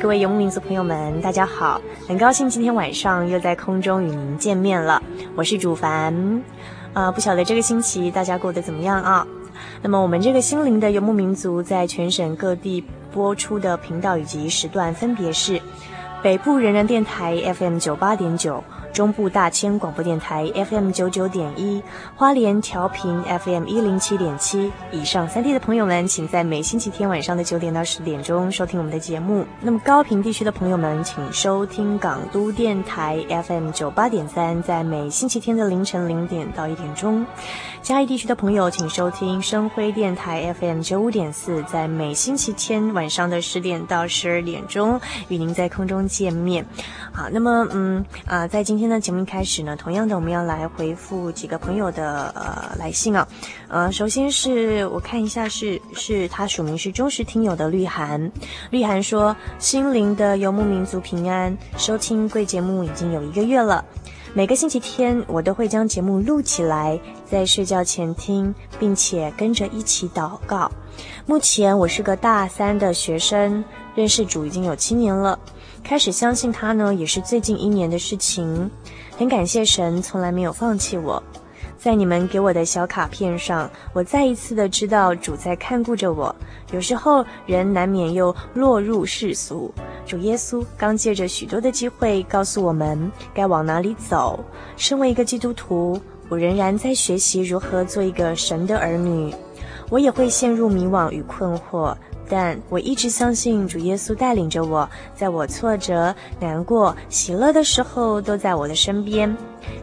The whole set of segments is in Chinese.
各位游牧民族朋友们，大家好！很高兴今天晚上又在空中与您见面了。我是主凡，呃，不晓得这个星期大家过得怎么样啊？那么我们这个心灵的游牧民族在全省各地播出的频道以及时段分别是：北部人人电台 FM 九八点九。中部大千广播电台 FM 九九点一，花莲调频 FM 一零七点七，以上三地的朋友们，请在每星期天晚上的九点到十点钟收听我们的节目。那么高频地区的朋友们，请收听港都电台 FM 九八点三，在每星期天的凌晨零点到一点钟。嘉义地区的朋友，请收听生辉电台 FM 九五点四，在每星期天晚上的十点到十二点钟，与您在空中见面。好，那么嗯啊、在今天的节目开始呢，同样的，我们要来回复几个朋友的呃来信啊。呃，首先是我看一下是，是是他署名是忠实听友的绿涵，绿涵说：“心灵的游牧民族平安，收听贵节目已经有一个月了。”每个星期天，我都会将节目录起来，在睡觉前听，并且跟着一起祷告。目前我是个大三的学生，认识主已经有七年了。开始相信他呢，也是最近一年的事情。很感谢神，从来没有放弃我。在你们给我的小卡片上，我再一次的知道主在看顾着我。有时候人难免又落入世俗。主耶稣刚借着许多的机会告诉我们该往哪里走。身为一个基督徒，我仍然在学习如何做一个神的儿女。我也会陷入迷惘与困惑，但我一直相信主耶稣带领着我，在我挫折、难过、喜乐的时候都在我的身边。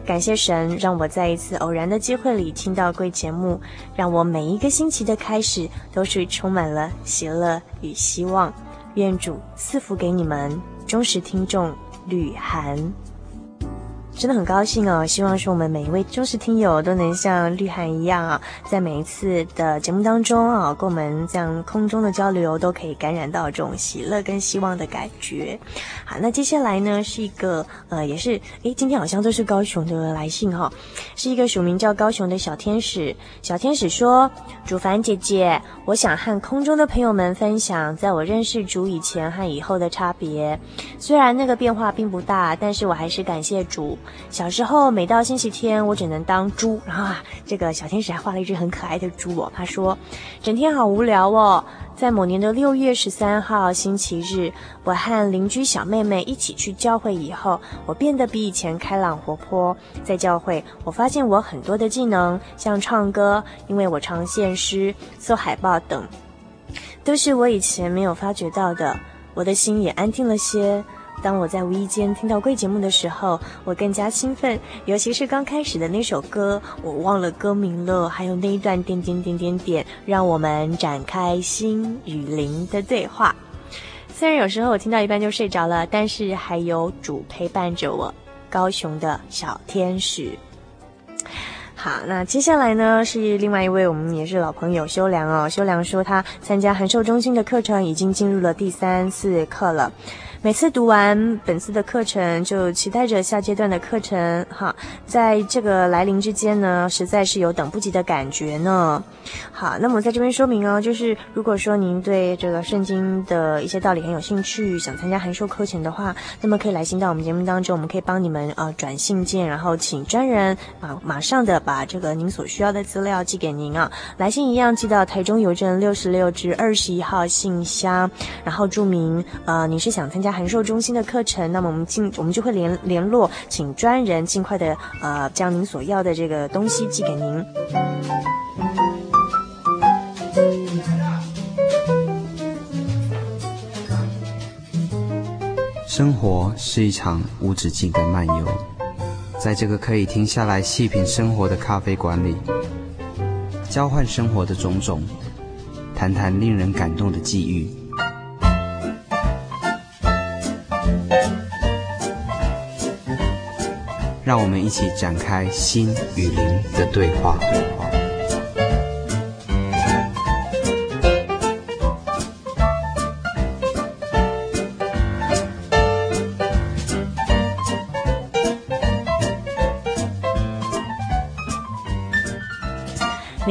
感谢神，让我在一次偶然的机会里听到贵节目，让我每一个星期的开始都是充满了喜乐与希望。愿主赐福给你们，忠实听众吕涵。真的很高兴哦！希望说我们每一位忠实听友都能像绿涵一样啊，在每一次的节目当中啊，跟我们这样空中的交流，都可以感染到这种喜乐跟希望的感觉。好，那接下来呢是一个呃，也是诶，今天好像都是高雄的来信哈、哦，是一个署名叫高雄的小天使。小天使说：“主凡姐姐，我想和空中的朋友们分享，在我认识主以前和以后的差别。虽然那个变化并不大，但是我还是感谢主。”小时候，每到星期天，我只能当猪。然后啊，这个小天使还画了一只很可爱的猪哦。他说，整天好无聊哦。在某年的六月十三号星期日，我和邻居小妹妹一起去教会以后，我变得比以前开朗活泼。在教会，我发现我很多的技能，像唱歌，因为我常献诗、做海报等，都是我以前没有发觉到的。我的心也安定了些。当我在无意间听到贵节目的时候，我更加兴奋，尤其是刚开始的那首歌，我忘了歌名了，还有那一段点点点点点，让我们展开心与灵的对话。虽然有时候我听到一半就睡着了，但是还有主陪伴着我。高雄的小天使。好，那接下来呢是另外一位我们也是老朋友修良哦。修良说他参加函授中心的课程已经进入了第三次课了。每次读完本次的课程，就期待着下阶段的课程哈。在这个来临之间呢，实在是有等不及的感觉呢。好，那么在这边说明哦，就是如果说您对这个圣经的一些道理很有兴趣，想参加函授课程的话，那么可以来信到我们节目当中，我们可以帮你们啊、转信件，然后请专人啊马上的把这个您所需要的资料寄给您啊。来信一样寄到台中邮政六十六至二十一号信箱，然后注明呃你是想参加加。函授中心的课程，那么我们尽我们就会联联络，请专人尽快的呃将您所要的这个东西寄给您。生活是一场无止境的漫游，在这个可以停下来细品生活的咖啡馆里，交换生活的种种，谈谈令人感动的际遇。让我们一起展开心与灵的对话。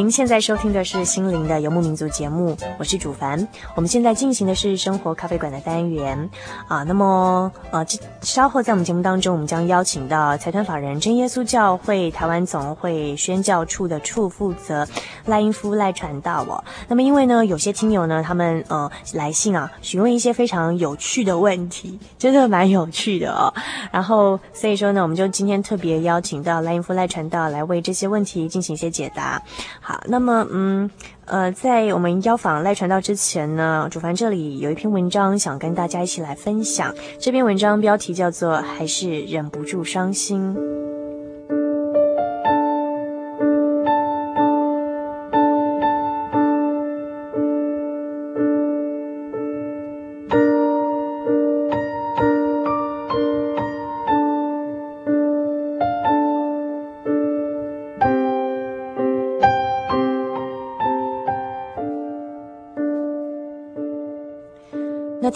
您现在收听的是心灵的游牧民族节目，我是主凡。我们现在进行的是生活咖啡馆的单元啊。那么呃，稍后在我们节目当中，我们将邀请到财团法人真耶稣教会台湾总会宣教处的处负责赖英夫赖传道哦。那么因为呢，有些听友呢，他们呃来信啊，询问一些非常有趣的问题，真的蛮有趣的哦。然后所以说呢，我们就今天特别邀请到赖英夫赖传道来为这些问题进行一些解答。好，那么嗯呃，在我们邀访赖传道之前呢，主凡这里有一篇文章想跟大家一起来分享。这篇文章标题叫做《还是忍不住伤心》。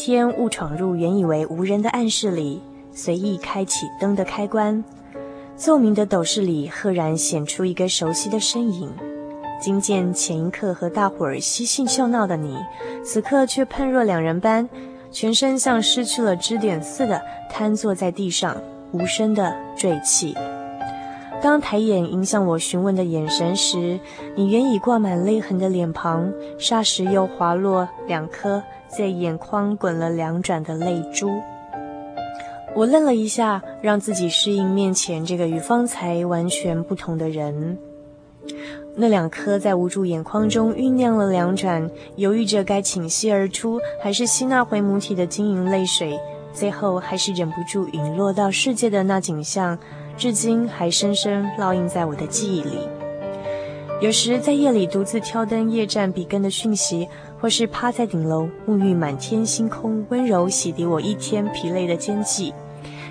天误闯入原以为无人的暗室里，随意开启灯的开关，奏鸣的斗室里赫然显出一个熟悉的身影。惊见前一刻和大伙儿嬉戏笑闹的你，此刻却判若两人般，全身像失去了支点似的瘫坐在地上，无声的坠气。当抬眼迎向我询问的眼神时，你原已挂满泪痕的脸庞，霎时又滑落两颗。在眼眶滚了两转的泪珠，我愣了一下，让自己适应面前这个与方才完全不同的人。那两颗在无助眼眶中酝酿了两转，犹豫着该倾泻而出，还是吸纳回母体的晶莹泪水，最后还是忍不住陨落到世界的那景象，至今还深深烙印在我的记忆里。有时在夜里独自挑灯夜战笔耕的讯息。或是趴在顶楼沐浴满天星空，温柔洗涤我一天疲累的奸计，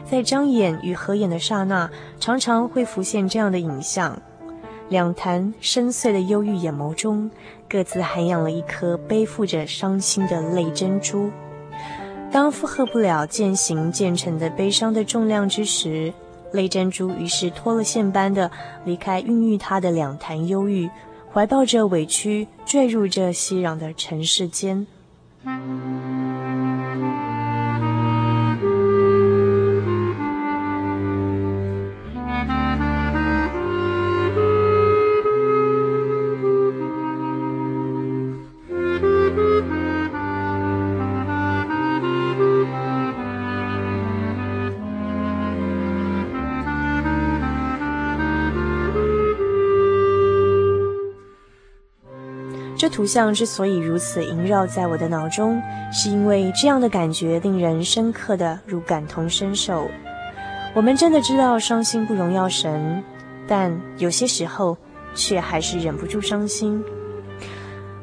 在张眼与合眼的刹那，常常会浮现这样的影像：两潭深邃的忧郁眼眸中，各自涵养了一颗背负着伤心的泪珍珠。当负荷不了渐行渐沉的悲伤的重量之时，泪珍珠于是脱了线般的离开孕育她的两潭忧郁。怀抱着委屈，坠入这熙攘的尘世间。图像之所以如此萦绕在我的脑中，是因为这样的感觉令人深刻的如感同身受。我们真的知道伤心不荣耀神，但有些时候却还是忍不住伤心。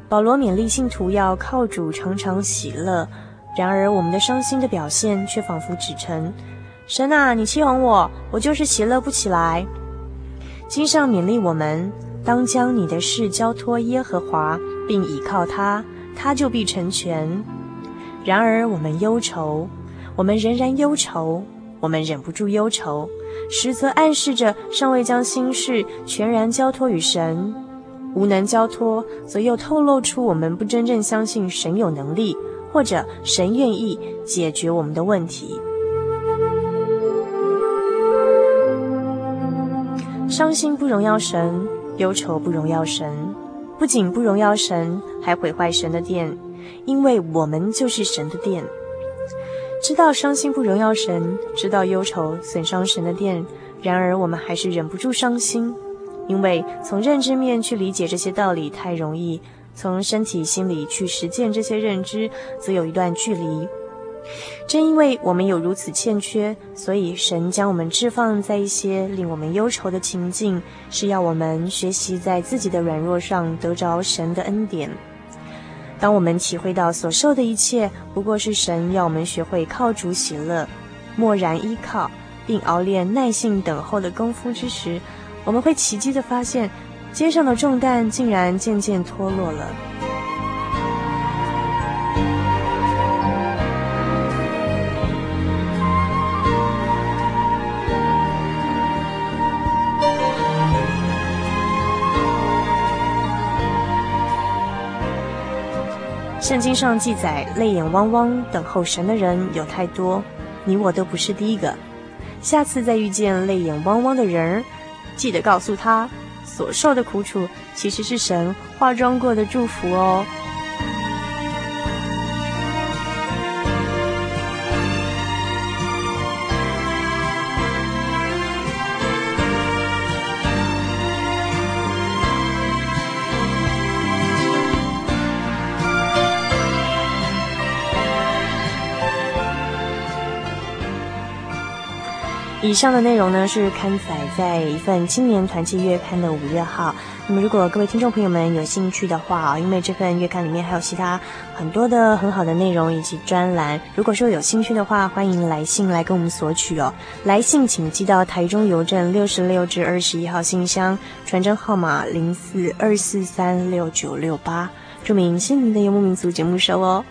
保罗勉励信徒要靠主常常喜乐，然而我们的伤心的表现却仿佛指称：神啊，你欺哄我，我就是喜乐不起来。经上勉励我们。当将你的事交托耶和华，并倚靠他，他就必成全。然而我们忧愁，我们仍然忧愁，我们忍不住忧愁，实则暗示着尚未将心事全然交托于神；无能交托，则又透露出我们不真正相信神有能力，或者神愿意解决我们的问题。伤心不荣耀神，忧愁不荣耀神，不仅不荣耀神，还毁坏神的殿，因为我们就是神的殿。知道伤心不荣耀神，知道忧愁损伤神的殿，然而我们还是忍不住伤心，因为从认知面去理解这些道理太容易，从身体心里去实践这些认知，则有一段距离。正因为我们有如此欠缺，所以神将我们置放在一些令我们忧愁的情境，是要我们学习在自己的软弱上得着神的恩典。当我们体会到所受的一切不过是神要我们学会靠主喜乐，默然依靠，并熬练耐性等候的功夫之时，我们会奇迹地发现，肩上的重担竟然渐渐脱落了。圣经上记载，泪眼汪汪等候神的人有太多，你我都不是第一个。下次再遇见泪眼汪汪的人，记得告诉他，所受的苦楚其实是神化妆过的祝福哦。上的内容呢，是刊载在一份青年团契月刊的五月号。那么，如果各位听众朋友们有兴趣的话啊，因为这份月刊里面还有其他很多的很好的内容以及专栏，如果说有兴趣的话，欢迎来信来跟我们索取哦。来信请寄到台中邮政六十六至二十一号信箱，传真号码零四二四三六九六八，注明“心灵的游牧民族”节目收哦。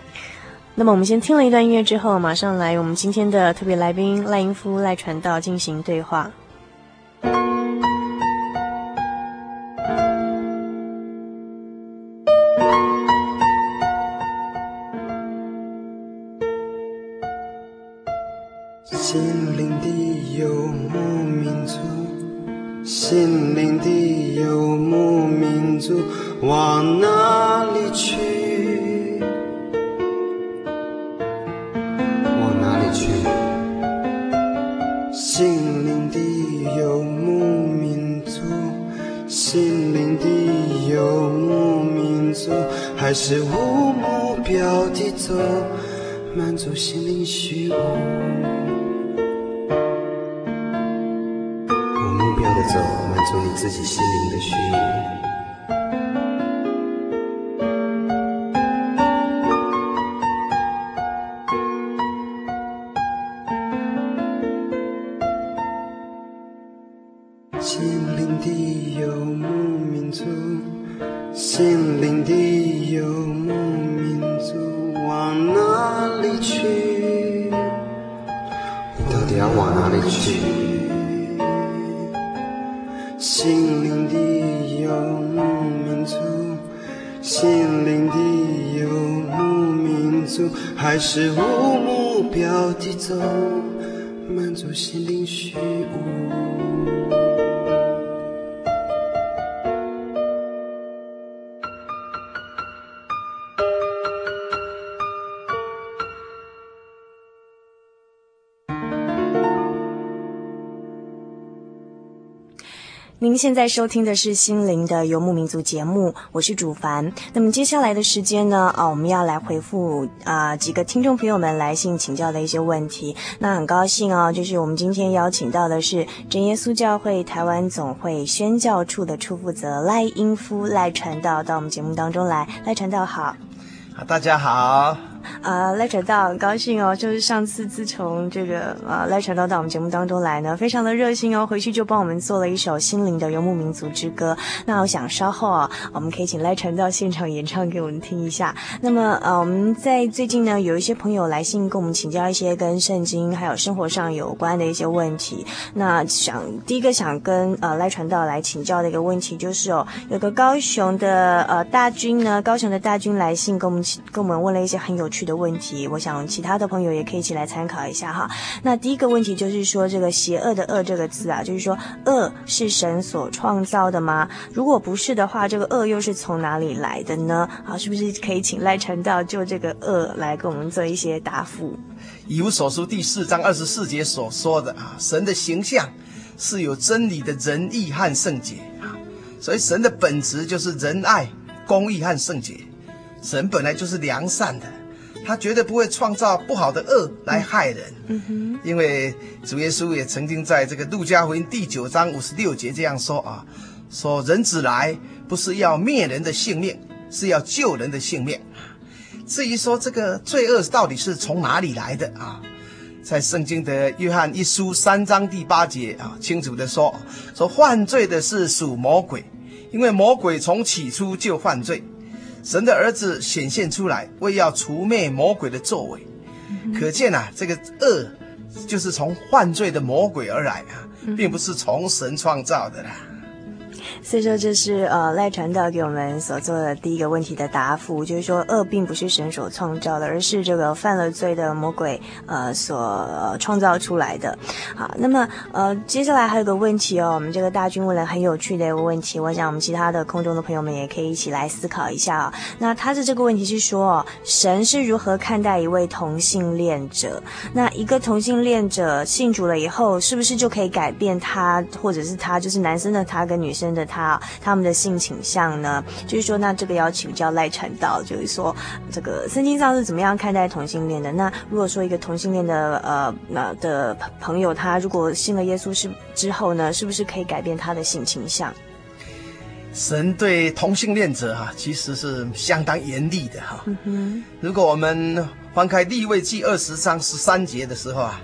那么我们先听了一段音乐之后，马上来我们今天的特别来宾赖英夫赖传道进行对话。还是无目标地走，满足心灵虚无。无目标地走，满足你自己心灵的虚无。现在收听的是《心灵的游牧民族》节目，我是主凡。那么接下来的时间呢，啊，我们要来回复啊几个听众朋友们来信请教的一些问题。那很高兴啊，就是我们今天邀请到的是真耶稣教会台湾总会宣教处的处负责赖英夫赖传道到我们节目当中来。赖传道好，大家好。呃，赖传道很高兴哦，就是上次自从这个呃赖传道到我们节目当中来呢，非常的热心哦，回去就帮我们做了一首心灵的游牧民族之歌。那我想稍后啊，我们可以请赖传道现场演唱给我们听一下。那么呃，我们在最近呢，有一些朋友来信跟我们请教一些跟圣经还有生活上有关的一些问题。那想第一个想跟呃赖传道来请教的一个问题就是哦，有个高雄的呃大军呢，高雄的大军来信跟我们跟我们问了一些很有趣的问题，我想其他的朋友也可以一起来参考一下哈。那第一个问题就是说，这个邪恶的恶这个字啊，就是说恶是神所创造的吗？如果不是的话，这个恶又是从哪里来的呢？啊，是不是可以请赖传道就这个恶来给我们做一些答复？以无所书第四章二十四节所说的啊，神的形象是有真理的仁义和圣洁啊，所以神的本质就是仁爱、公义和圣洁。神本来就是良善的，他绝对不会创造不好的恶来害人。嗯哼，因为主耶稣也曾经在这个路加福音第九章五十六节这样说啊，说人子来不是要灭人的性命，是要救人的性命。至于说这个罪恶到底是从哪里来的啊，在圣经的约翰一书三章第八节啊，清楚的说，说犯罪的是属魔鬼，因为魔鬼从起初就犯罪。神的儿子显现出来，为要除灭魔鬼的作为，可见啊，这个恶就是从犯罪的魔鬼而来啊，并不是从神创造的啦。所以说，这是呃赖传道给我们所做的第一个问题的答复，就是说恶并不是神所创造的，而是这个犯了罪的魔鬼呃所、创造出来的。好，那么呃接下来还有个问题哦，我们这个大军问了很有趣的一个问题，我想我们其他的空中的朋友们也可以一起来思考一下啊、那他的这个问题是说，神是如何看待一位同性恋者？那一个同性恋者信主了以后，是不是就可以改变他，或者是他就是男生的他跟女生的他他们的性倾向呢？就是说，那这个要请教赖传道，就是说，这个圣经上是怎么样看待同性恋的？那如果说一个同性恋的呃那的朋友，他如果信了耶稣是之后呢，是不是可以改变他的性倾向？神对同性恋者哈、啊，其实是相当严厉的哈、啊。嗯哼。如果我们翻开利未记二十章十三节的时候啊，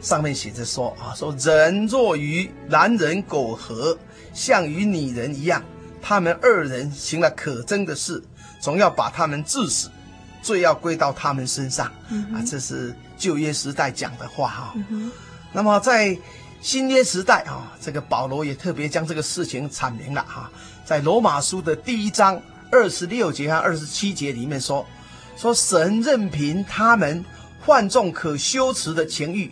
上面写着说啊，说人若与男人苟合。像与女人一样，他们二人行了可憎的事，总要把他们治死，罪要归到他们身上。嗯、啊，这是旧约时代讲的话哈、哦嗯。那么在新约时代啊，这个保罗也特别将这个事情阐明了哈。在罗马书的第一章二十六节和二十七节里面说，说神任凭他们患纵可羞耻的情欲，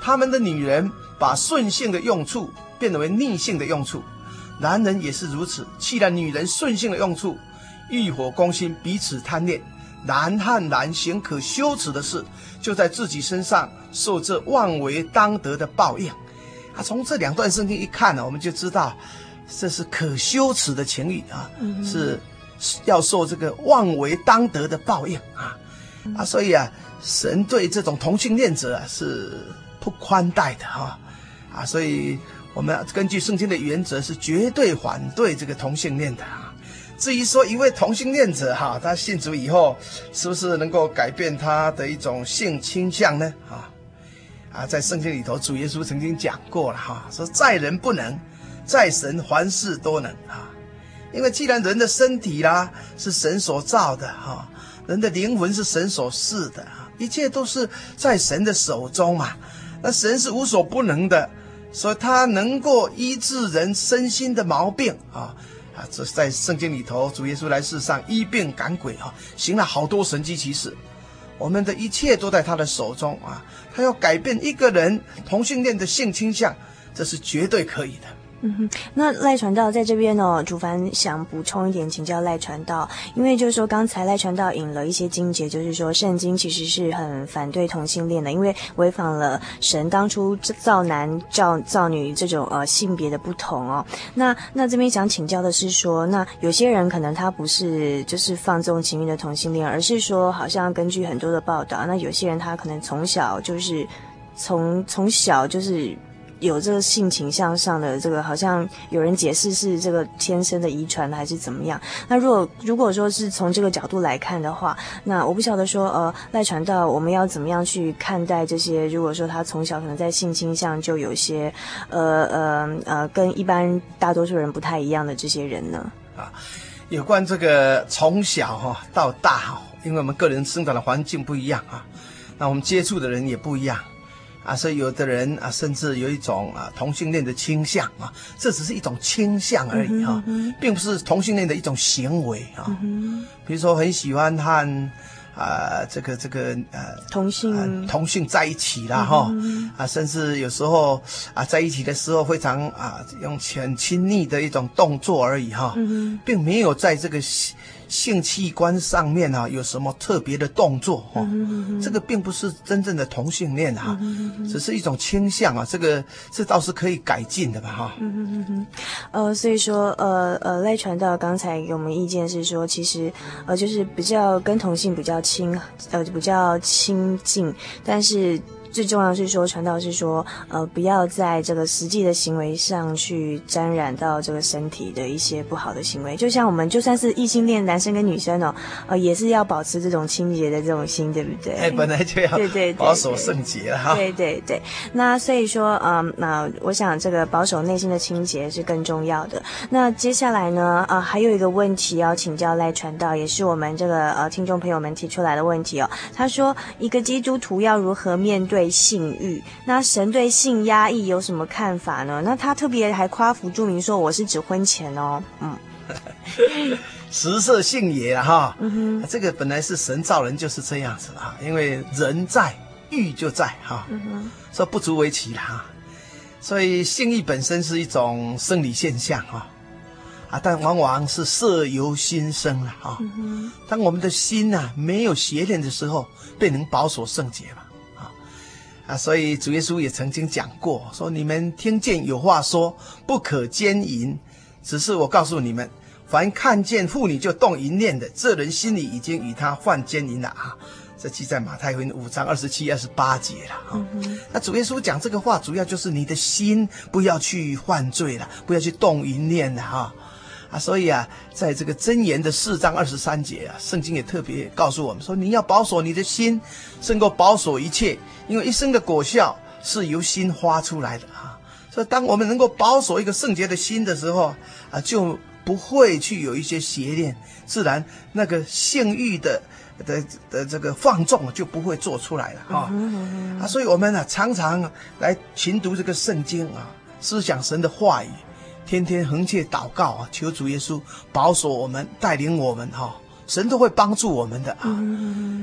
他们的女人把顺性的用处变为逆性的用处。男人也是如此。既然女人顺性的用处，欲火攻心，彼此贪恋，男和男行可羞耻的事，就在自己身上受这妄为当得的报应。啊，从这两段圣经一看呢，我们就知道这是可羞耻的情欲啊，嗯、是要受这个妄为当得的报应啊。啊，所以啊，神对这种同性恋者啊是不宽待的哈。啊，所以。我们根据圣经的原则是绝对反对这个同性恋的啊。至于说一位同性恋者哈，他信主以后是不是能够改变他的一种性倾向呢？啊啊，在圣经里头，主耶稣曾经讲过了哈，说在人不能，在神凡事都能啊。因为既然人的身体啦是神所造的哈，人的灵魂是神所赐的啊，一切都是在神的手中嘛。那神是无所不能的。所以他能够医治人身心的毛病啊啊！这是在圣经里头，主耶稣来世上医病赶鬼啊，行了好多神迹奇事。我们的一切都在他的手中啊！他要改变一个人同性恋的性倾向，这是绝对可以的。嗯哼，那赖传道在这边呢，主凡想补充一点，请教赖传道，因为就是说刚才赖传道引了一些经节，就是说圣经其实是很反对同性恋的，因为违反了神当初造男造造女这种呃性别的不同哦。那那这边想请教的是说，那有些人可能他不是就是放纵情欲的同性恋，而是说好像根据很多的报道，那有些人他可能从小就是从从小就是。有这个性倾向上的这个，好像有人解释是这个天生的遗传还是怎么样？那如果如果说是从这个角度来看的话，那我不晓得说呃赖传道我们要怎么样去看待这些？如果说他从小可能在性倾向就有些呃呃呃跟一般大多数人不太一样的这些人呢？啊，有关这个从小哈到大哈，因为我们个人生长的环境不一样啊，那我们接触的人也不一样。啊，所以有的人啊，甚至有一种啊同性恋的倾向啊，这只是一种倾向而已哈、啊，并不是同性恋的一种行为啊。比如说很喜欢和啊这个这个呃同性、啊、同性在一起啦哈，啊甚至有时候啊在一起的时候非常啊用很亲密的一种动作而已哈，并没有在这个。性器官上面啊，有什么特别的动作？哈、哦，这个并不是真正的同性恋啊，只是一种倾向啊。这个这倒是可以改进的吧？哈。嗯嗯嗯呃，所以说，呃呃，赖传道刚才给我们意见是说，其实呃，就是比较跟同性比较亲，呃，比较亲近，但是。最重要的是说，传道是说，呃，不要在这个实际的行为上去沾染到这个身体的一些不好的行为。就像我们就算是异性恋，男生跟女生哦，呃，也是要保持这种清洁的这种心，对不对？哎，本来就要对对保守圣洁哈。对对对，那所以说，嗯、呃，那我想这个保守内心的清洁是更重要的。那接下来呢，啊、呃，还有一个问题要请教赖传道，也是我们这个呃听众朋友们提出来的问题哦。他说，一个基督徒要如何面对？对性欲，那神对性压抑有什么看法呢？那他特别还夸父注明说，我是指婚前哦，嗯，食色性也哈，嗯哼，这个本来是神造人就是这样子啊，因为人在欲就在哈，嗯哼，说不足为奇了哈，所以性欲本身是一种生理现象哈，啊，但往往是色由心生了哈，嗯，当我们的心呐没有邪念的时候，便能保守圣洁嘛。啊，所以主耶稣也曾经讲过，说你们听见有话说不可奸淫，只是我告诉你们，凡看见妇女就动淫念的，这人心里已经与他犯奸淫了啊。这记在马太福音五章二十七、二十八节了啊。嗯、那主耶稣讲这个话，主要就是你的心不要去犯罪了，不要去动淫念了哈。啊，所以啊，在这个箴言的四章二十三节啊，圣经也特别告诉我们说，你要保守你的心，胜过保守一切，因为一生的果效是由心发出来的啊。所以，当我们能够保守一个圣洁的心的时候啊，就不会去有一些邪念，自然那个性欲的的的这个放纵就不会做出来了啊。啊，所以我们呢、啊，常常来勤读这个圣经啊，思想神的话语。天天恒切祷告啊，求主耶稣保守我们，带领我们哈，神都会帮助我们的啊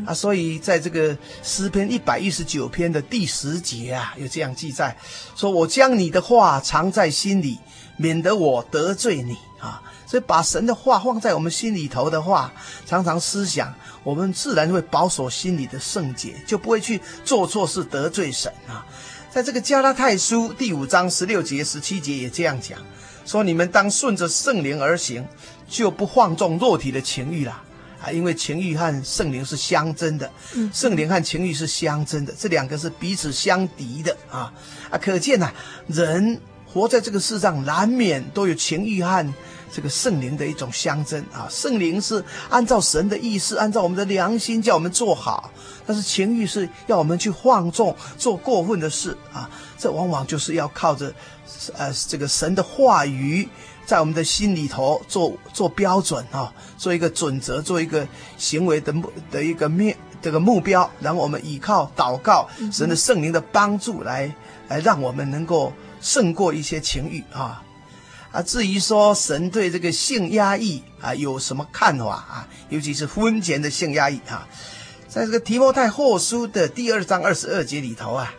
啊！所以在这个诗篇一百一十九篇的第十节啊，有这样记载：说我将你的话藏在心里，免得我得罪你啊。所以把神的话放在我们心里头的话，常常思想，我们自然会保守心里的圣洁，就不会去做错事得罪神啊。在这个加拉太书第五章十六节、十七节也这样讲。说你们当顺着圣灵而行，就不放纵肉体的情欲了啊！因为情欲和圣灵是相争的，圣灵和情欲是相争的，这两个是彼此相敌的啊！啊，可见呐、啊，人活在这个世上，难免都有情欲和这个圣灵的一种相争啊。圣灵是按照神的意思，按照我们的良心叫我们做好，但是情欲是要我们去放纵做过分的事啊！这往往就是要靠着。呃，这个神的话语在我们的心里头做做标准啊，做一个准则，做一个行为的目的一个面这个目标，然后我们依靠祷告神的圣灵的帮助来来让我们能够胜过一些情欲啊啊。至于说神对这个性压抑啊有什么看法啊，尤其是婚前的性压抑啊，在这个提摩太后书的第二章二十二节里头啊。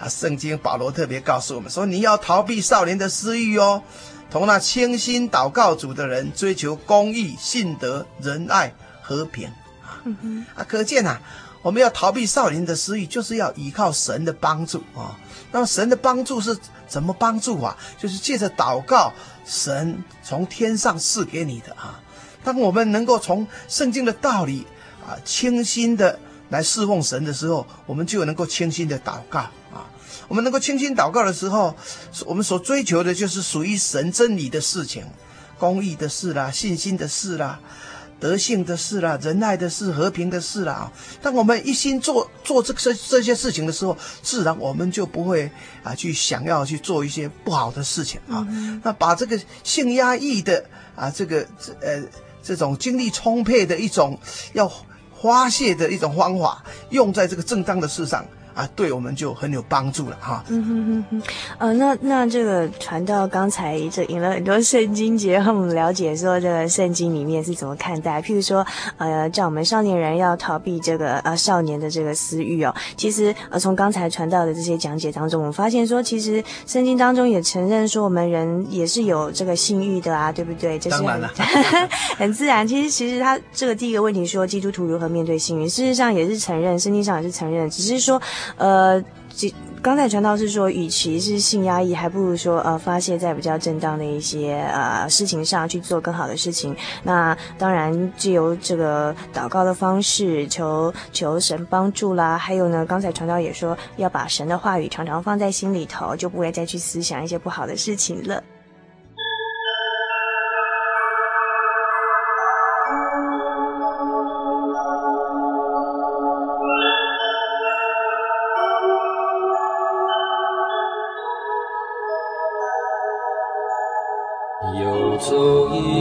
啊，圣经保罗特别告诉我们说，你要逃避少年的私欲哦，同那清心祷告主的人追求公义、信德、仁爱、和平啊。啊，可见呐、啊，我们要逃避少年的私欲，就是要依靠神的帮助啊。那么神的帮助是怎么帮助啊？就是借着祷告，神从天上赐给你的啊。当我们能够从圣经的道理啊，清心的来侍奉神的时候，我们就能够清心的祷告啊。我们能够清心祷告的时候，我们所追求的就是属于神真理的事情，公义的事啦，信心的事啦。德性的事啦，仁爱的事，和平的事啦。当我们一心做做这这这些事情的时候，自然我们就不会啊去想要去做一些不好的事情啊。嗯、那把这个性压抑的啊，这个呃这种精力充沛的一种要发泄的一种方法，用在这个正当的事上。啊，对我们就很有帮助了哈。嗯哼哼哼，呃，那那这个传道刚才这引了很多圣经节，让我们了解说这个圣经里面是怎么看待。譬如说，呃，叫我们少年人要逃避这个呃少年的这个私欲哦。其实呃，从刚才传道的这些讲解当中，我们发现说，其实圣经当中也承认说，我们人也是有这个性欲的啊，对不对？这是很当然了，很自然。其实其实他这个第一个问题说，基督徒如何面对性欲？事实上也是承认，圣经上也是承认，只是说。呃，这刚才传道是说，与其是性压抑，还不如说呃发泄在比较正当的一些呃事情上去做更好的事情。那当然，借由这个祷告的方式，求求神帮助啦。还有呢，刚才传道也说，要把神的话语常常放在心里头，就不会再去思想一些不好的事情了。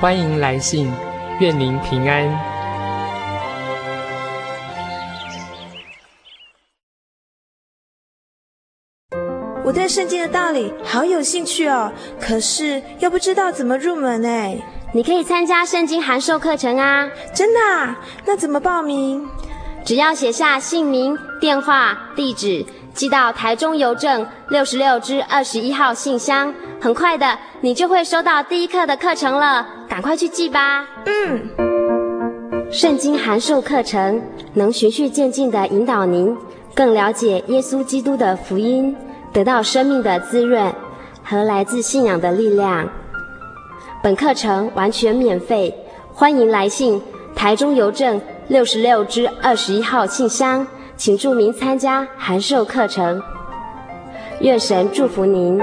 欢迎来信，愿您平安。我对圣经的道理好有兴趣哦，可是又不知道怎么入门哎。你可以参加圣经函授课程啊！真的啊？那怎么报名？只要写下姓名、电话、地址。寄到台中邮政六十六至二十一号信箱，很快的，你就会收到第一课的课程了。赶快去记吧。嗯，圣经函授课程能循序渐进地引导您更了解耶稣基督的福音，得到生命的滋润和来自信仰的力量。本课程完全免费，欢迎来信台中邮政六十六支二十一号信箱。请注明参加函授课程，愿神祝福您。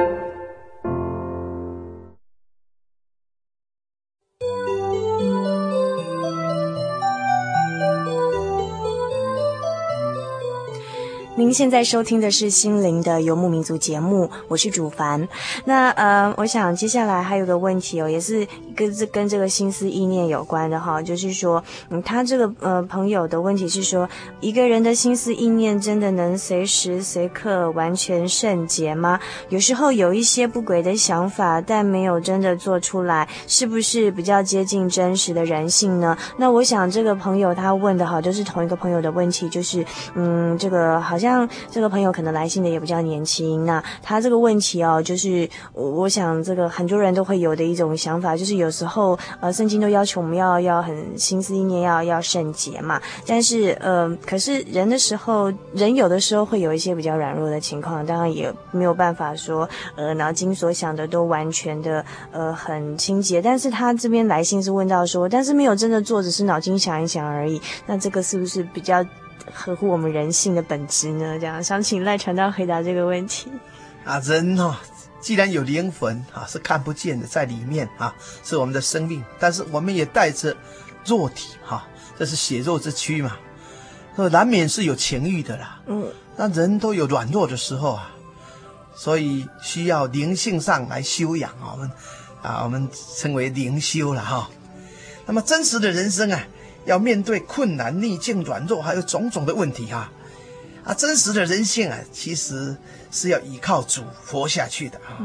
现在收听的是心灵的游牧民族节目，我是主凡。那呃，我想接下来还有个问题哦，也是跟这跟这个心思意念有关的哈，就是说，嗯，他这个呃朋友的问题是说，一个人的心思意念真的能随时随刻完全圣洁吗？有时候有一些不轨的想法，但没有真的做出来，是不是比较接近真实的人性呢？那我想这个朋友他问的哈，就是同一个朋友的问题，就是嗯，这个好像。这个朋友可能来信的也比较年轻，那他这个问题哦，就是我想这个很多人都会有的一种想法，就是有时候呃，圣经都要求我们要要很心思意念要要圣洁嘛，但是呃，可是人的时候，人有的时候会有一些比较软弱的情况，当然也没有办法说呃，脑筋所想的都完全的呃很清洁，但是他这边来信是问到说，但是没有真的做，只是脑筋想一想而已，那这个是不是比较？合乎我们人性的本质呢？这样想请赖传道回答这个问题。啊，人哦，既然有灵魂啊，是看不见的，在里面啊，是我们的生命，但是我们也带着肉体哈，这是血肉之躯嘛，那难免是有情欲的啦。嗯，那人都有软弱的时候啊，所以需要灵性上来修养啊。我们啊，我们称为灵修了哈。那么真实的人生啊，要面对困难、逆境、软弱，还有种种的问题哈。啊，真实的人性啊，其实是要依靠主活下去的啊。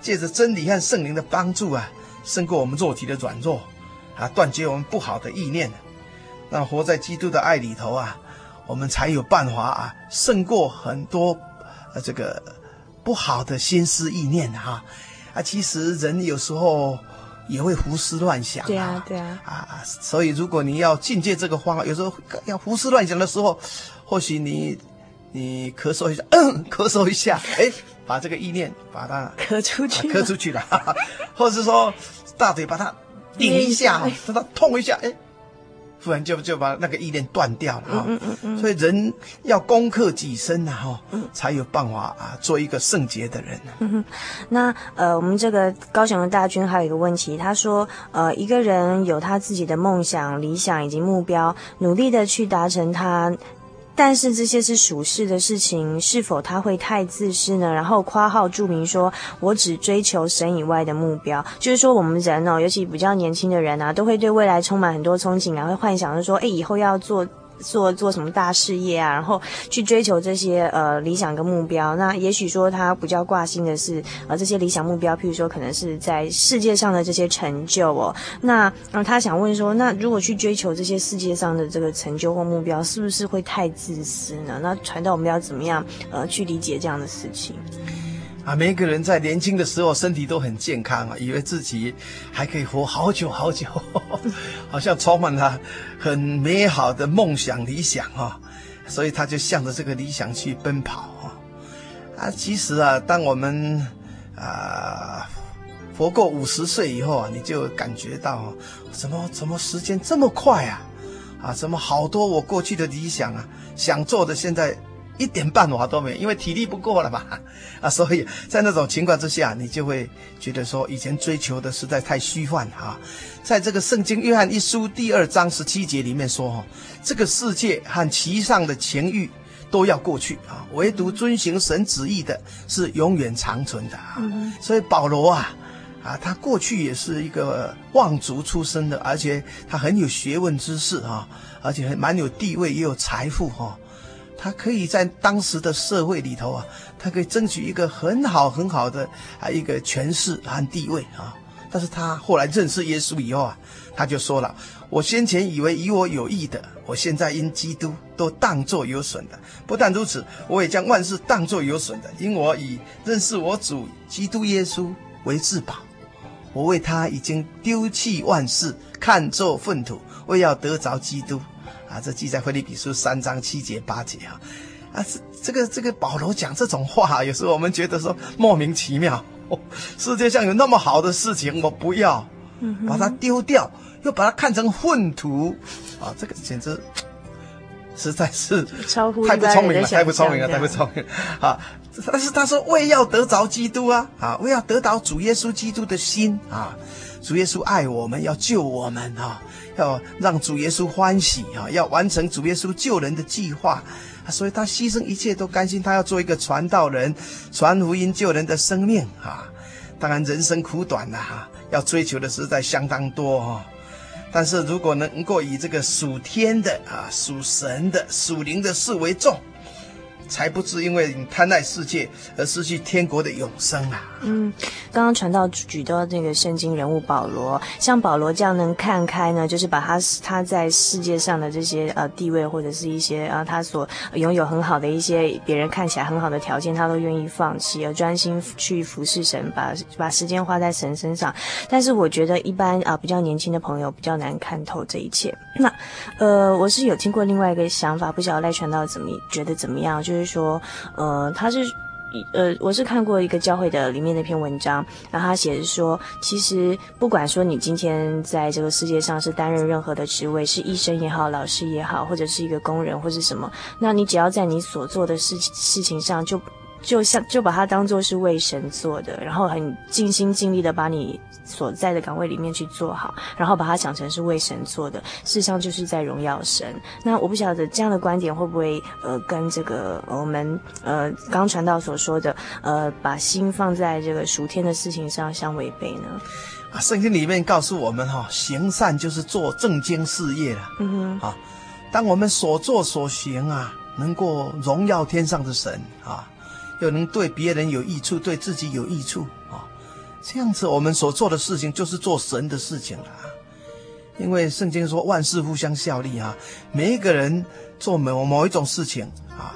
借着真理和圣灵的帮助啊，胜过我们肉体的软弱，啊，断绝我们不好的意念。那活在基督的爱里头啊，我们才有办法啊，胜过很多呃这个不好的心思意念哈。啊，其实人有时候也会胡思乱想啊。对啊，对啊。啊，所以如果你要境界这个方法，有时候要胡思乱想的时候，或许你。你咳嗽一下，嗯，咳嗽一下，哎，把这个意念把它咳出去，咳出去了，或者是说大腿把它顶一下，让它痛一下，哎，忽然就就把那个意念断掉了哈。嗯嗯嗯。所以人要攻克己身呐，哈，才有办法啊，做一个圣洁的人。那呃，我们这个高雄的大军还有一个问题，他说，呃，一个人有他自己的梦想、理想以及目标，努力的去达成他。但是这些是属世的事情，是否他会太自私呢？然后夸号注明说，我只追求神以外的目标，就是说我们人哦，尤其比较年轻的人啊，都会对未来充满很多憧憬啊，会幻想着说，哎，以后要做。做做什么大事业啊，然后去追求这些呃理想跟目标。那也许说他比较挂心的是呃这些理想目标，譬如说可能是在世界上的这些成就哦。那呃他想问说，那如果去追求这些世界上的这个成就或目标，是不是会太自私呢？那传道我们要怎么样呃去理解这样的事情？啊，每一个人在年轻的时候身体都很健康啊，以为自己还可以活好久好久，好像充满了很美好的梦想理想啊，所以他就向着这个理想去奔跑啊。啊，其实啊，当我们啊活过五十岁以后啊，你就感觉到怎么怎么时间这么快啊，啊，怎么好多我过去的理想啊，想做的现在。一点办法都没有，因为体力不够了嘛，啊，所以在那种情况之下，你就会觉得说，以前追求的实在太虚幻啊。在这个圣经约翰一书第二章十七节里面说，哈，这个世界和其上的情欲都要过去啊，唯独遵行神旨意的是永远长存的啊。所以保罗啊，啊，他过去也是一个望族出身的，而且他很有学问知识啊，而且还蛮有地位，也有财富哈。他可以在当时的社会里头啊，他可以争取一个很好很好的啊一个权势和地位啊。但是他后来认识耶稣以后啊，他就说了：“我先前以为与我有益的，我现在因基督都当作有损的。不但如此，我也将万事当作有损的，因我以认识我主基督耶稣为至宝。我为他已经丢弃万事，看作粪土，为要得着基督。”啊，这记在腓立比书三章七节八节啊，啊，这这个这个保罗讲这种话，有时候我们觉得说莫名其妙。哦，世界上有那么好的事情，我不要，把它丢掉，又把它看成混土，啊，这个简直实在是太不聪明了，太不聪明了，太不聪明了啊！但是他说为要得着基督啊，啊，为要得到主耶稣基督的心啊，主耶稣爱我们，要救我们啊。要让主耶稣欢喜啊！要完成主耶稣救人的计划，所以他牺牲一切都甘心。他要做一个传道人，传福音救人的生命啊！当然人生苦短呐，哈，要追求的实在相当多哈。但是如果能够以这个属天的啊、属神的、属灵的事为重。才不至因为你贪爱世界而失去天国的永生啊！嗯，刚刚传到举到这个圣经人物保罗，像保罗这样能看开呢，就是把他他在世界上的这些呃地位或者是一些啊他所拥有很好的一些别人看起来很好的条件，他都愿意放弃而专心去服侍神，把把时间花在神身上。但是我觉得一般啊比较年轻的朋友比较难看透这一切。那呃，我是有听过另外一个想法，不晓得赖传道怎么觉得怎么样，就是。说，呃，他是，呃，我是看过一个教会的里面那篇文章，然后他写的说，其实不管说你今天在这个世界上是担任任何的职位，是医生也好，老师也好，或者是一个工人或是什么，那你只要在你所做的事事情上就。就像就把它当做是为神做的，然后很尽心尽力的把你所在的岗位里面去做好，然后把它想成是为神做的，事实上就是在荣耀神。那我不晓得这样的观点会不会呃跟这个我们呃刚传道所说的呃把心放在这个属天的事情上相违背呢？啊，圣经里面告诉我们哈，行善就是做正经事业了。嗯哼，啊，当我们所做所行啊，能够荣耀天上的神啊，又能对别人有益处，对自己有益处啊，这样子我们所做的事情就是做神的事情了。因为圣经说万事互相效力啊，每一个人做某某一种事情啊，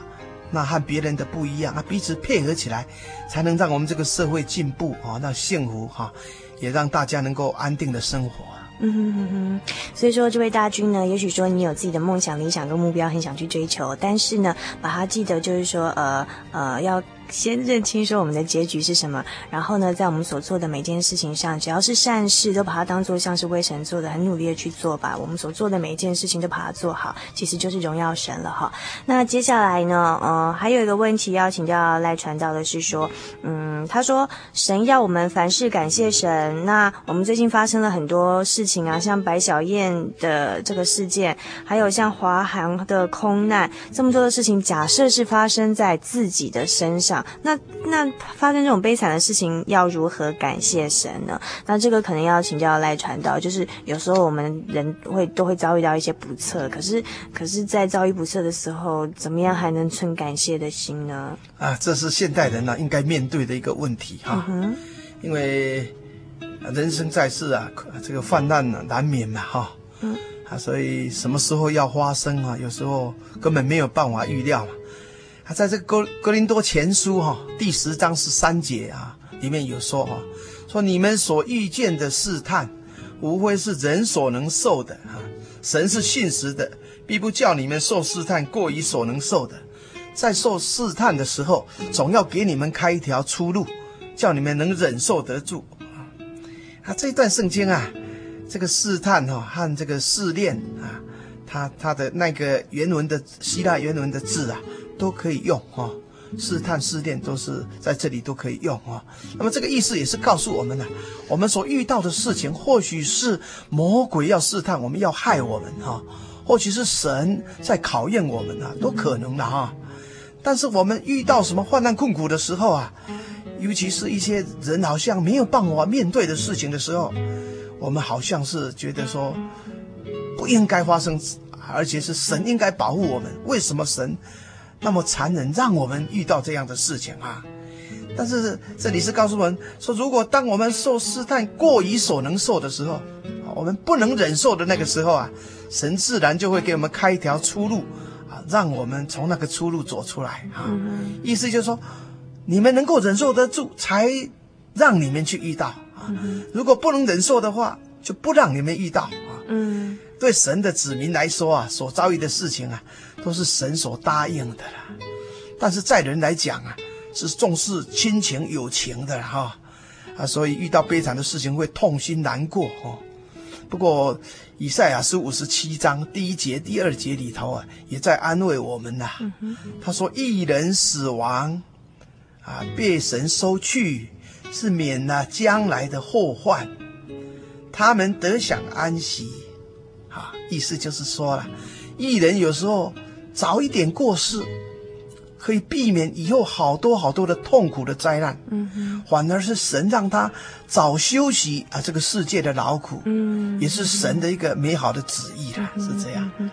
那和别人的不一样啊，彼此配合起来，才能让我们这个社会进步啊，那幸福哈。也让大家能够安定的生活。嗯哼哼哼，所以说这位大军呢，也许说你有自己的梦想、理想跟目标，很想去追求，但是呢，把它记得就是说，呃呃要。先认清说我们的结局是什么，然后呢，在我们所做的每件事情上，只要是善事，都把它当做像是为神做的，很努力的去做吧。我们所做的每一件事情都把它做好，其实就是荣耀神了哈。那接下来呢，呃，还有一个问题要请教赖传道的是说，嗯，他说神要我们凡事感谢神。那我们最近发生了很多事情啊，像白小燕的这个事件，还有像华航的空难，这么多的事情，假设是发生在自己的身上。那那发生这种悲惨的事情，要如何感谢神呢？那这个可能要请教赖传道，就是有时候我们人会都会遭遇到一些不测，可是可是在遭遇不测的时候，怎么样还能存感谢的心呢？啊，这是现代人呢、啊、应该面对的一个问题哈、啊嗯，因为人生在世啊，这个患难难免嘛哈，嗯，啊，所以什么时候要发生啊？有时候根本没有办法预料嘛。他在这个哥哥林多前书哈第十章十三节啊里面有说哈，说你们所遇见的试探，无非是人所能受的啊。神是信实的，必不叫你们受试探过于所能受的。在受试探的时候，总要给你们开一条出路，叫你们能忍受得住。啊，这一段圣经啊，这个试探哈和这个试炼啊，他他的那个原文的希腊原文的字啊。都可以用哈，试探试炼都是在这里都可以用啊。那么这个意思也是告诉我们呢、我们所遇到的事情，或许是魔鬼要试探我们，要害我们哈，或许是神在考验我们啊，都可能的哈。但是我们遇到什么患难困苦的时候啊，尤其是一些人好像没有办法面对的事情的时候，我们好像是觉得说不应该发生，而且是神应该保护我们。为什么神？那么残忍，让我们遇到这样的事情啊！但是这里是告诉我们说，如果当我们受试探过于所能受的时候，我们不能忍受的那个时候啊，神自然就会给我们开一条出路啊，让我们从那个出路走出来啊。意思就是说，你们能够忍受得住，才让你们去遇到啊。如果不能忍受的话，就不让你们遇到啊。嗯。对神的子民来说啊，所遭遇的事情啊，都是神所答应的啦。但是在人来讲啊，是重视亲情友情的哈啊，所以遇到悲惨的事情会痛心难过哦。不过以赛亚书五十七章第一节、第二节里头啊，也在安慰我们呐。他说：“一人死亡啊，被神收去，是免了将来的祸患，他们得享安息。”啊，意思就是说了，一人有时候早一点过世，可以避免以后好多好多的痛苦的灾难。嗯，反而是神让他早休息啊，这个世界的劳苦，嗯，也是神的一个美好的旨意啦，嗯，是这样。嗯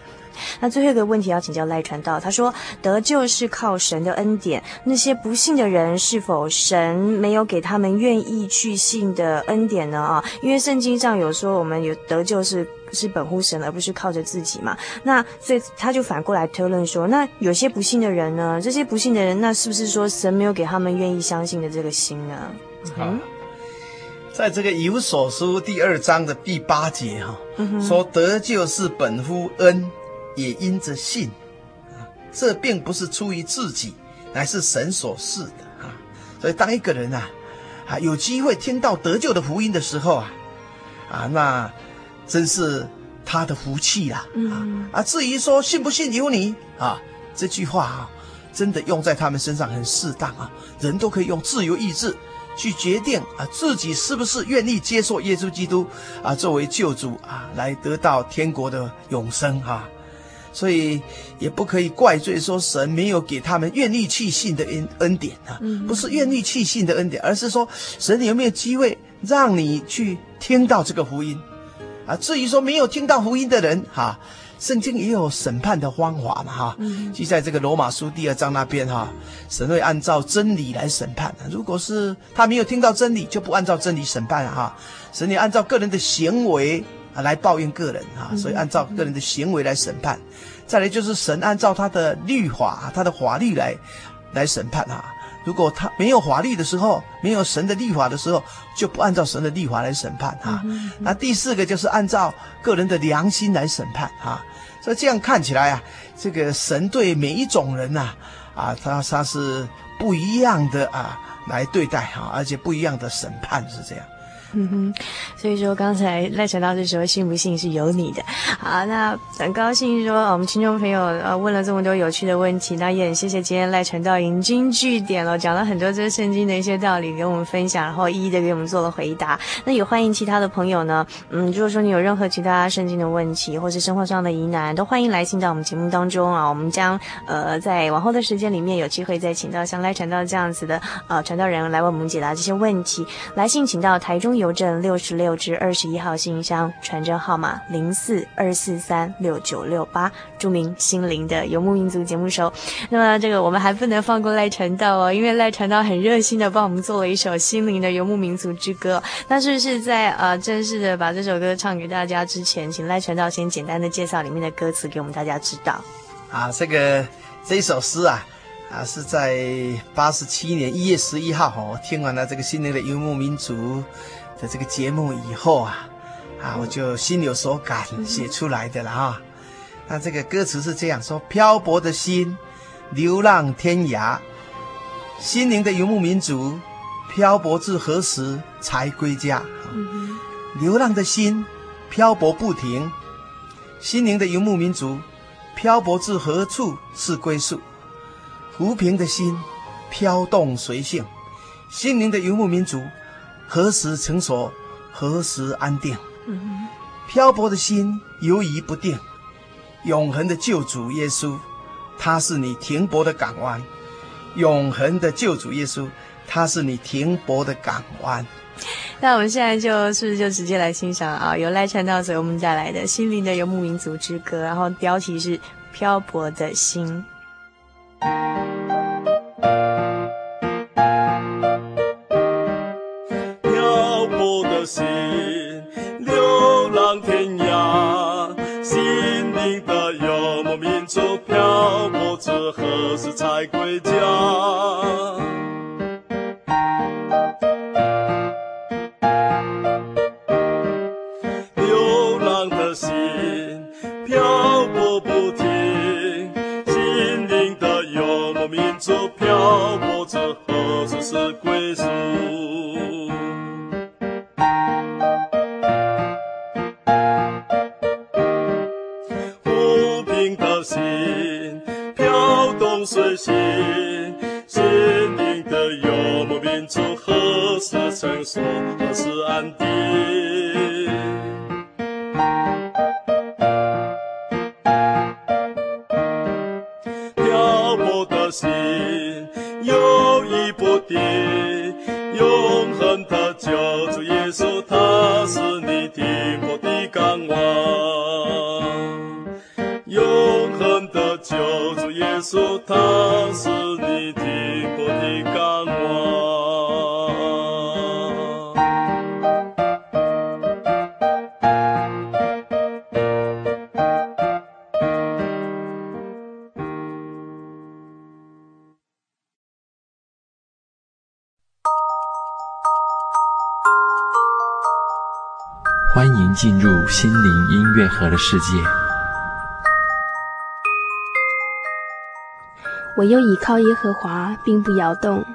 那最后一个问题要请教赖传道，他说得救是靠神的恩典，那些不信的人是否神没有给他们愿意去信的恩典呢？啊，因为圣经上有说我们有得救是是本乎神，而不是靠着自己嘛。那所以他就反过来推论说，那有些不信的人呢？这些不信的人，那是不是说神没有给他们愿意相信的这个心呢？好，在这个以弗所书第二章的第八节哈，说得救是本乎恩。也因着信，啊，这并不是出于自己，乃是神所赐的啊。所以，当一个人呐，啊，有机会听到得救的福音的时候啊，啊，那真是他的福气啦。啊，啊，至于说信不信由你啊，这句话啊，真的用在他们身上很适当啊。人都可以用自由意志去决定啊，自己是不是愿意接受耶稣基督啊作为救主啊，来得到天国的永生哈。所以也不可以怪罪说神没有给他们愿意去信的恩恩典啊，不是愿意去信的恩典，而是说神有没有机会让你去听到这个福音啊？至于说没有听到福音的人哈，圣经也有审判的方法嘛哈，就在这个罗马书第二章那边哈，神会按照真理来审判。如果是他没有听到真理，就不按照真理审判哈，神你按照个人的行为。啊，来报应个人啊，所以按照个人的行为来审判。再来就是神按照他的律法、他的法律来来审判啊。如果他没有法律的时候，没有神的律法的时候，就不按照神的律法来审判啊。那第四个就是按照个人的良心来审判啊。所以这样看起来啊，这个神对每一种人呐，啊，他他是不一样的啊来对待哈，而且不一样的审判是这样。嗯哼，所以说刚才赖传道士说信不信是由你的。好，那很高兴说我们听众朋友呃问了这么多有趣的问题，那也很谢谢今天赖传道引经据典了，讲了很多这圣经的一些道理给我们分享，然后一一的给我们做了回答。那也欢迎其他的朋友呢，嗯，如果说你有任何其他圣经的问题或是生活上的疑难，都欢迎来信到我们节目当中啊。我们将呃在往后的时间里面有机会再请到像赖传道这样子的呃传道人来为我们解答这些问题。来信请到台中有邮政六十六至二十一号信箱，传真号码零四二四三六九六八，注明心灵的游牧民族节目收。那么这个我们还不能放过赖传道哦，因为赖传道很热心的帮我们做了一首心灵的游牧民族之歌。那是不是在呃正式的把这首歌唱给大家之前，请赖传道先简单的介绍里面的歌词给我们大家知道？啊，这个这一首诗啊。啊，是在八十七年一月十一号，我听完了这个心灵的游牧民族的这个节目以后啊，啊，我就心有所感写出来的了啊。那这个歌词是这样说：漂泊的心，流浪天涯，心灵的游牧民族，漂泊至何时才归家？流浪的心，漂泊不停，心灵的游牧民族，漂泊至何处是归宿？浮萍的心，飘动随性；心灵的游牧民族，何时成熟？何时安定？嗯、漂泊的心，犹疑不定。永恒的救主耶稣，他是你停泊的港湾。永恒的救主耶稣，他是你停泊的港湾。那我们现在就是不是就直接来欣赏啊？由赖传道给我们带来的《心灵的游牧民族之歌》，然后标题是《漂泊的心》。心，流浪天涯，心灵的游牧民族，漂泊至何时才归家？我的世界。我又倚靠耶和华，并不摇动。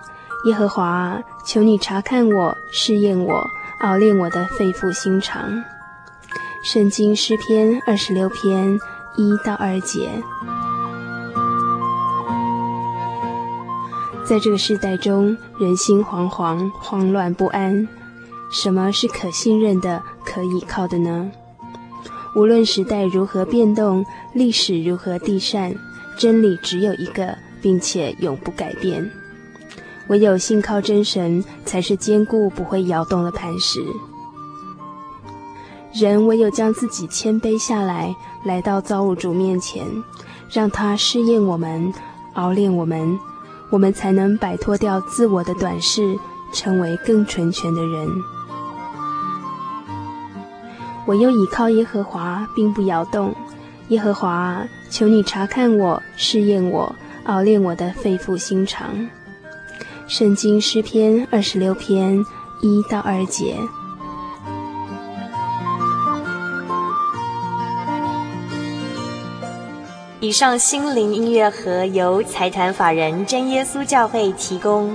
耶和华，求你查看我，试验我，熬炼我的肺腑心肠。圣经诗篇二十六篇一到二节。在这个世代中，人心惶惶，慌乱不安。什么是可信任的、可以靠的呢？无论时代如何变动，历史如何递嬗，真理只有一个，并且永不改变。唯有信靠真神，才是坚固不会摇动的磐石。人唯有将自己谦卑下来，来到造物主面前，让他试验我们，熬炼我们，我们才能摆脱掉自我的短视，成为更纯全的人。我又倚靠耶和华，并不摇动。耶和华，求你查看我，试验我，熬炼我的肺腑心肠。圣经诗篇二十六篇一到二节。以上心灵音乐盒由财团法人真耶稣教会提供。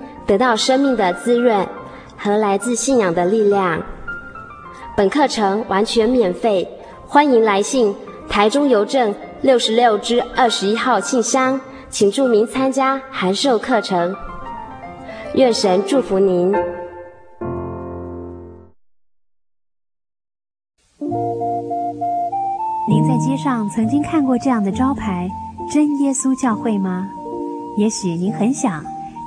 得到生命的滋润和来自信仰的力量。本课程完全免费，欢迎来信台中邮政六十六支二十一号信箱，请注明参加函授课程。愿神祝福您。您在街上曾经看过这样的招牌“真耶稣教会”吗？也许您很想。